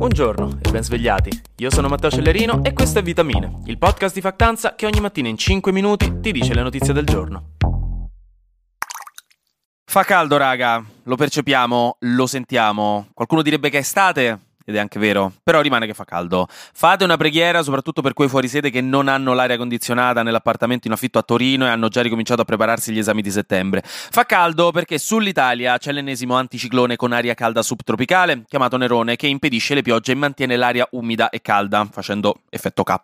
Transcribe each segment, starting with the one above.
Buongiorno e ben svegliati. Io sono Matteo Cellerino e questo è Vitamine, il podcast di Factanza che ogni mattina in 5 minuti ti dice le notizie del giorno. Fa caldo, raga, lo percepiamo, lo sentiamo. Qualcuno direbbe che è estate, ed è anche vero, però rimane che fa caldo. Fate una preghiera soprattutto per quei fuorisede che non hanno l'aria condizionata nell'appartamento in affitto a Torino e hanno già ricominciato a prepararsi gli esami di settembre. Fa caldo perché sull'Italia c'è l'ennesimo anticiclone con aria calda subtropicale, chiamato Nerone, che impedisce le piogge e mantiene l'aria umida e calda, facendo effetto K.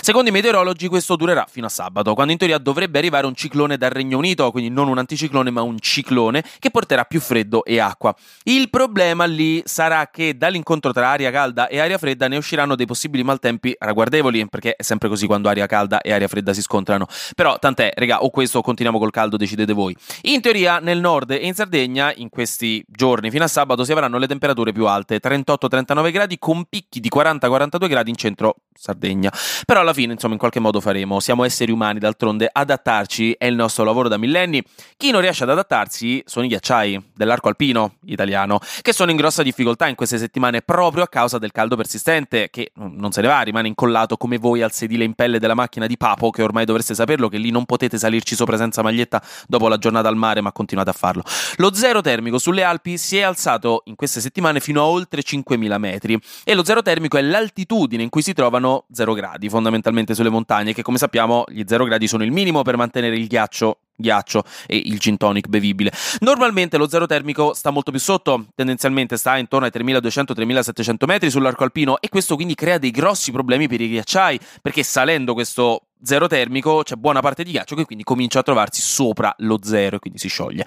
Secondo i meteorologi questo durerà fino a sabato, quando in teoria dovrebbe arrivare un ciclone dal Regno Unito, quindi non un anticiclone ma un ciclone, che porterà più freddo e acqua. Il problema lì sarà che dall'incontro tra aria calda e aria fredda ne usciranno dei possibili maltempi ragguardevoli, perché è sempre così quando aria calda e aria fredda si scontrano. Però tant'è, regà, o questo o continuiamo col caldo, decidete voi. In teoria nel nord e in Sardegna in questi giorni fino a sabato si avranno le temperature più alte, 38-39 gradi con picchi di 40-42 gradi in centro Sardegna. Però alla fine, insomma, in qualche modo faremo. Siamo esseri umani, d'altronde adattarci è il nostro lavoro da millenni. Chi non riesce ad adattarsi sono i ghiacciai dell'arco alpino italiano, che sono in grossa difficoltà in queste settimane proprio a causa del caldo persistente, che non se ne va, rimane incollato come voi al sedile in pelle della macchina di Papo, che ormai dovreste saperlo che lì non potete salirci sopra senza maglietta dopo la giornata al mare, ma continuate a farlo. Lo zero termico sulle Alpi si è alzato in queste settimane fino a oltre 5.000 metri e lo zero termico è l'altitudine in cui si trovano 0 gradi fondamentalmente sulle montagne, che come sappiamo gli 0 gradi sono il minimo per mantenere il ghiaccio ghiaccio e il gin tonic bevibile. Normalmente lo zero termico sta molto più sotto, tendenzialmente sta intorno ai 3200-3700 metri sull'arco alpino e questo quindi crea dei grossi problemi per i ghiacciai, perché salendo questo zero termico c'è buona parte di ghiaccio che quindi comincia a trovarsi sopra lo zero e quindi si scioglie.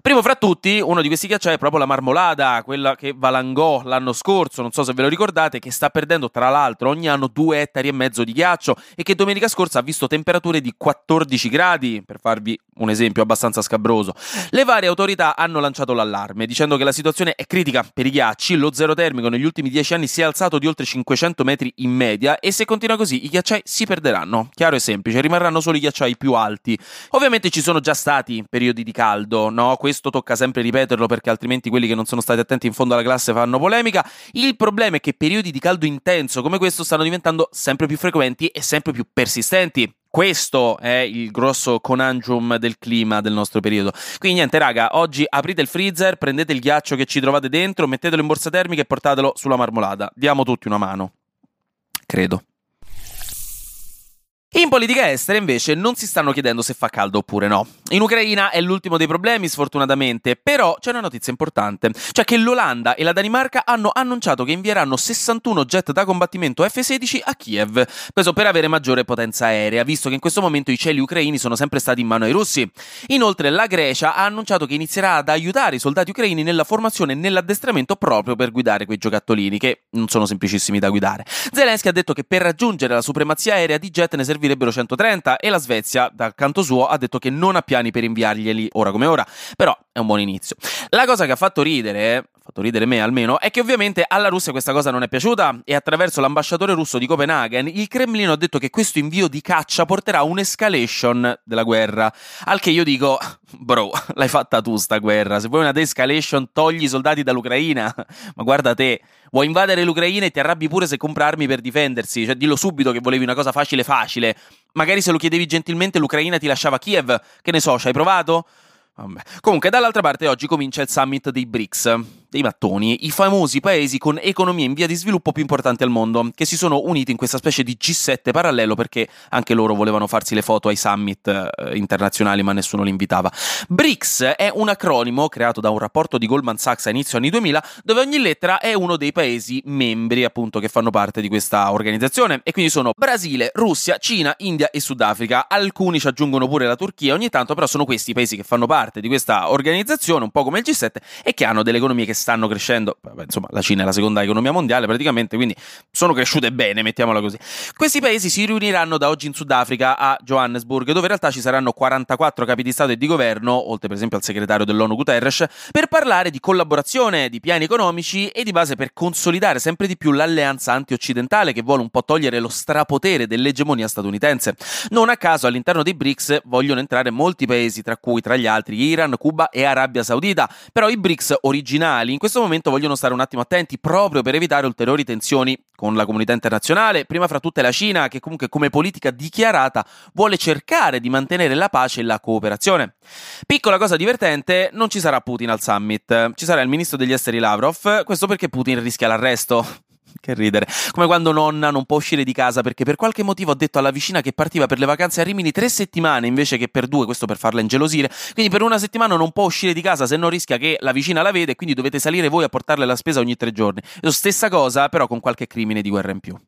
Primo fra tutti, uno di questi ghiacciai è proprio la Marmolada, quella che valangò l'anno scorso, non so se ve lo ricordate, che sta perdendo tra l'altro ogni anno due ettari e mezzo di ghiaccio e che domenica scorsa ha visto temperature di 14 gradi, per farvi un esempio abbastanza scabroso. Le varie autorità hanno lanciato l'allarme dicendo che la situazione è critica per i ghiacci, lo zero termico negli ultimi 10 anni si è alzato di oltre 500 metri in media e se continua così i ghiacciai si perderanno. Chiaro e semplice, rimarranno solo i ghiacciai più alti. Ovviamente ci sono già stati periodi di caldo, no? Questo tocca sempre ripeterlo perché altrimenti quelli che non sono stati attenti in fondo alla classe fanno polemica. Il problema è che periodi di caldo intenso come questo stanno diventando sempre più frequenti e sempre più persistenti. Questo è il grosso conundrum del clima del nostro periodo. Quindi niente, raga, oggi aprite il freezer, prendete il ghiaccio che ci trovate dentro, mettetelo in borsa termica e portatelo sulla marmolata. Diamo tutti una mano. Credo. In politica estera invece non si stanno chiedendo se fa caldo oppure no. In Ucraina è l'ultimo dei problemi sfortunatamente, però c'è una notizia importante, cioè che l'Olanda e la Danimarca hanno annunciato che invieranno 61 jet da combattimento F-16 a Kiev, questo per avere maggiore potenza aerea, visto che in questo momento i cieli ucraini sono sempre stati in mano ai russi. Inoltre la Grecia ha annunciato che inizierà ad aiutare i soldati ucraini nella formazione e nell'addestramento proprio per guidare quei giocattolini che non sono semplicissimi da guidare. Zelensky ha detto che per raggiungere la supremazia aerea di jet ne serve servirebbero 130 e la Svezia, dal canto suo, ha detto che non ha piani per inviarglieli ora come ora, però è un buon inizio. La cosa che ha fatto ridere, fatto ridere me almeno, è che ovviamente alla Russia questa cosa non è piaciuta e attraverso l'ambasciatore russo di Copenaghen il Cremlino ha detto che questo invio di caccia porterà a un'escalation della guerra, al che io dico, bro, l'hai fatta tu sta guerra, se vuoi una de-escalation togli i soldati dall'Ucraina, ma guarda te, vuoi invadere l'Ucraina e ti arrabbi pure se compra armi per difendersi, cioè dillo subito che volevi una cosa facile facile, magari se lo chiedevi gentilmente l'Ucraina ti lasciava Kiev, che ne so, ci hai provato? Vabbè. Comunque, dall'altra parte, oggi comincia il summit dei BRICS, dei mattoni, i famosi paesi con economie in via di sviluppo più importanti al mondo, che si sono uniti in questa specie di G7 parallelo perché anche loro volevano farsi le foto ai summit eh, internazionali, ma nessuno li invitava. BRICS è un acronimo creato da un rapporto di Goldman Sachs a inizio anni 2000, dove ogni lettera è uno dei paesi membri, appunto, che fanno parte di questa organizzazione, e quindi sono Brasile, Russia, Cina, India e Sudafrica. Alcuni ci aggiungono pure la Turchia ogni tanto, però sono questi i paesi che fanno parte di questa organizzazione, un po' come il G7, e che hanno delle economie che stanno crescendo. Insomma, la Cina è la seconda economia mondiale praticamente, quindi sono cresciute bene, mettiamola così. Questi paesi si riuniranno da oggi in Sudafrica a Johannesburg, dove in realtà ci saranno 44 capi di Stato e di governo, oltre per esempio al segretario dell'ONU Guterres, per parlare di collaborazione, di piani economici e di base per consolidare sempre di più l'alleanza anti-occidentale che vuole un po' togliere lo strapotere dell'egemonia statunitense. Non a caso all'interno dei BRICS vogliono entrare molti paesi, tra cui tra gli altri Iran, Cuba e Arabia Saudita, però i BRICS originali occidentali in questo momento vogliono stare un attimo attenti proprio per evitare ulteriori tensioni con la comunità internazionale, prima fra tutte la Cina che comunque come politica dichiarata vuole cercare di mantenere la pace e la cooperazione. Piccola cosa divertente, non ci sarà Putin al summit, ci sarà il ministro degli esteri Lavrov, questo perché Putin rischia l'arresto. Che ridere. Come quando nonna non può uscire di casa perché per qualche motivo ha detto alla vicina che partiva per le vacanze a Rimini tre settimane invece che per due, questo per farla ingelosire. Quindi per una settimana non può uscire di casa se no rischia che la vicina la vede e quindi dovete salire voi a portarle la spesa ogni tre giorni. Stessa cosa però con qualche crimine di guerra in più.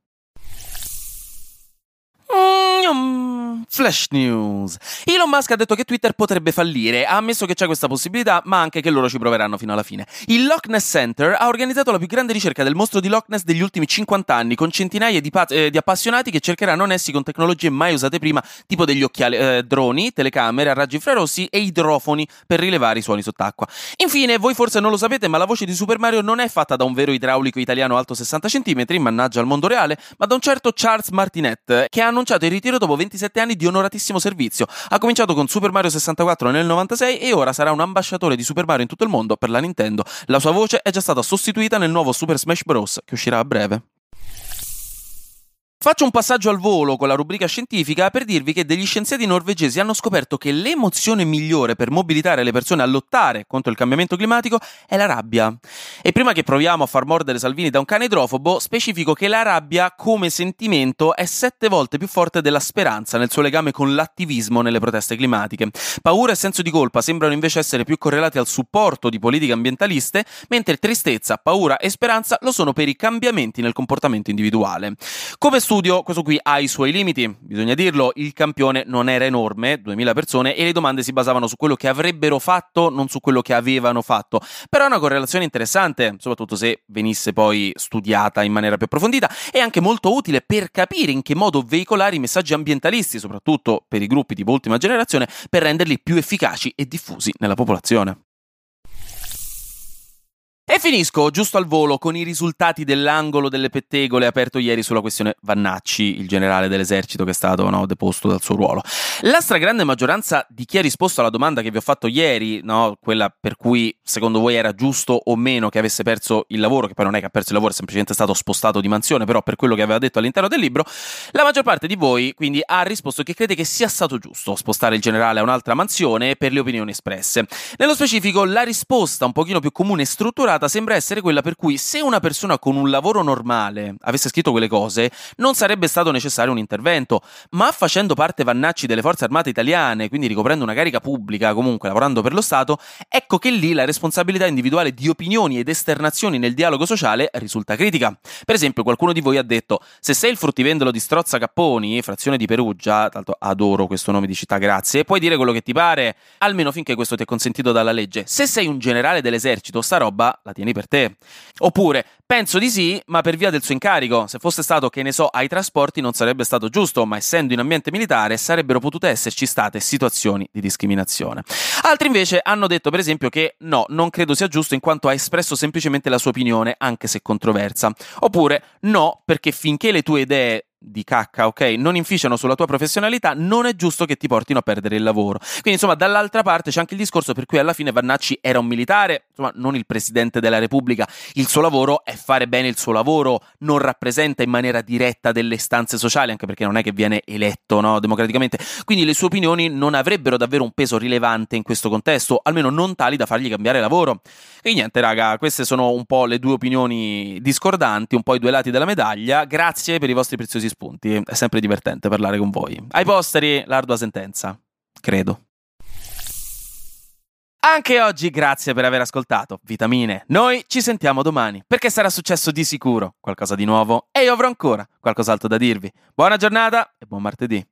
Flash news. Elon Musk ha detto che Twitter potrebbe fallire, ha ammesso che c'è questa possibilità, ma anche che loro ci proveranno fino alla fine. Il Loch Ness Center ha organizzato la più grande ricerca del mostro di Loch Ness degli ultimi 50 anni, con centinaia di, pat- eh, di appassionati che cercheranno annessi con tecnologie mai usate prima, tipo degli occhiali, eh, droni, telecamere raggi infrarossi e idrofoni per rilevare i suoni sott'acqua. Infine, voi forse non lo sapete, ma la voce di Super Mario non è fatta da un vero idraulico italiano alto 60 cm, mannaggia al mondo reale, ma da un certo Charles Martinet, che ha annunciato il ritiro dopo 27 anni di onoratissimo servizio. Ha cominciato con Super Mario 64 nel 96 e ora sarà un ambasciatore di Super Mario in tutto il mondo per la Nintendo. La sua voce è già stata sostituita nel nuovo Super Smash Bros. che uscirà a breve. Faccio un passaggio al volo con la rubrica scientifica per dirvi che degli scienziati norvegesi hanno scoperto che l'emozione migliore per mobilitare le persone a lottare contro il cambiamento climatico è la rabbia. E prima che proviamo a far mordere Salvini da un cane idrofobo, specifico che la rabbia come sentimento è sette volte più forte della speranza nel suo legame con l'attivismo nelle proteste climatiche. Paura e senso di colpa sembrano invece essere più correlati al supporto di politiche ambientaliste, mentre tristezza, paura e speranza lo sono per i cambiamenti nel comportamento individuale. Come studio, questo qui ha i suoi limiti, bisogna dirlo, il campione non era enorme, 2000 persone, e le domande si basavano su quello che avrebbero fatto, non su quello che avevano fatto. Però è una correlazione interessante, soprattutto se venisse poi studiata in maniera più approfondita, e anche molto utile per capire in che modo veicolare i messaggi ambientalisti, soprattutto per i gruppi tipo ultima generazione, per renderli più efficaci e diffusi nella popolazione. E finisco giusto al volo con i risultati dell'angolo delle pettegole aperto ieri sulla questione Vannacci, il generale dell'esercito che è stato no, deposto dal suo ruolo. La stragrande maggioranza di chi ha risposto alla domanda che vi ho fatto ieri, no, quella per cui secondo voi era giusto o meno che avesse perso il lavoro, che poi non è che ha perso il lavoro, è semplicemente stato spostato di mansione, però per quello che aveva detto all'interno del libro, la maggior parte di voi quindi ha risposto che crede che sia stato giusto spostare il generale a un'altra mansione per le opinioni espresse. Nello specifico, la risposta un pochino più comune e strutturata sembra essere quella per cui se una persona con un lavoro normale avesse scritto quelle cose, non sarebbe stato necessario un intervento, ma facendo parte Vannacci delle forze armate italiane, quindi ricoprendo una carica pubblica, comunque lavorando per lo Stato, ecco che lì la responsabilità individuale di opinioni ed esternazioni nel dialogo sociale risulta critica. Per esempio, qualcuno di voi ha detto: se sei il fruttivendolo di Strozza Capponi, frazione di Perugia, tanto adoro questo nome di città, grazie, puoi dire quello che ti pare, almeno finché questo ti è consentito dalla legge. Se sei un generale dell'esercito, sta roba la tieni per te. Oppure, penso di sì, ma per via del suo incarico. Se fosse stato, che ne so, ai trasporti non sarebbe stato giusto, ma essendo in ambiente militare sarebbero potute esserci state situazioni di discriminazione. Altri invece hanno detto, per esempio, che no, non credo sia giusto in quanto ha espresso semplicemente la sua opinione, anche se controversa. Oppure no, perché finché le tue idee di cacca, ok, non inficiano sulla tua professionalità, non è giusto che ti portino a perdere il lavoro. Quindi, insomma, dall'altra parte c'è anche il discorso per cui alla fine Vannacci era un militare, insomma, non il presidente della Repubblica. Il suo lavoro è fare bene il suo lavoro, non rappresenta in maniera diretta delle istanze sociali, anche perché non è che viene eletto, no, democraticamente. Quindi le sue opinioni non avrebbero davvero un peso rilevante in questo contesto, almeno non tali da fargli cambiare lavoro. E niente, raga, queste sono un po' le due opinioni discordanti, un po' i due lati della medaglia. Grazie per i vostri preziosi spunti. È sempre divertente parlare con voi. Ai posteri, l'ardua sentenza. Credo. Anche oggi grazie per aver ascoltato Vitamine. Noi ci sentiamo domani perché sarà successo di sicuro qualcosa di nuovo e io avrò ancora qualcos'altro da dirvi. Buona giornata e buon martedì.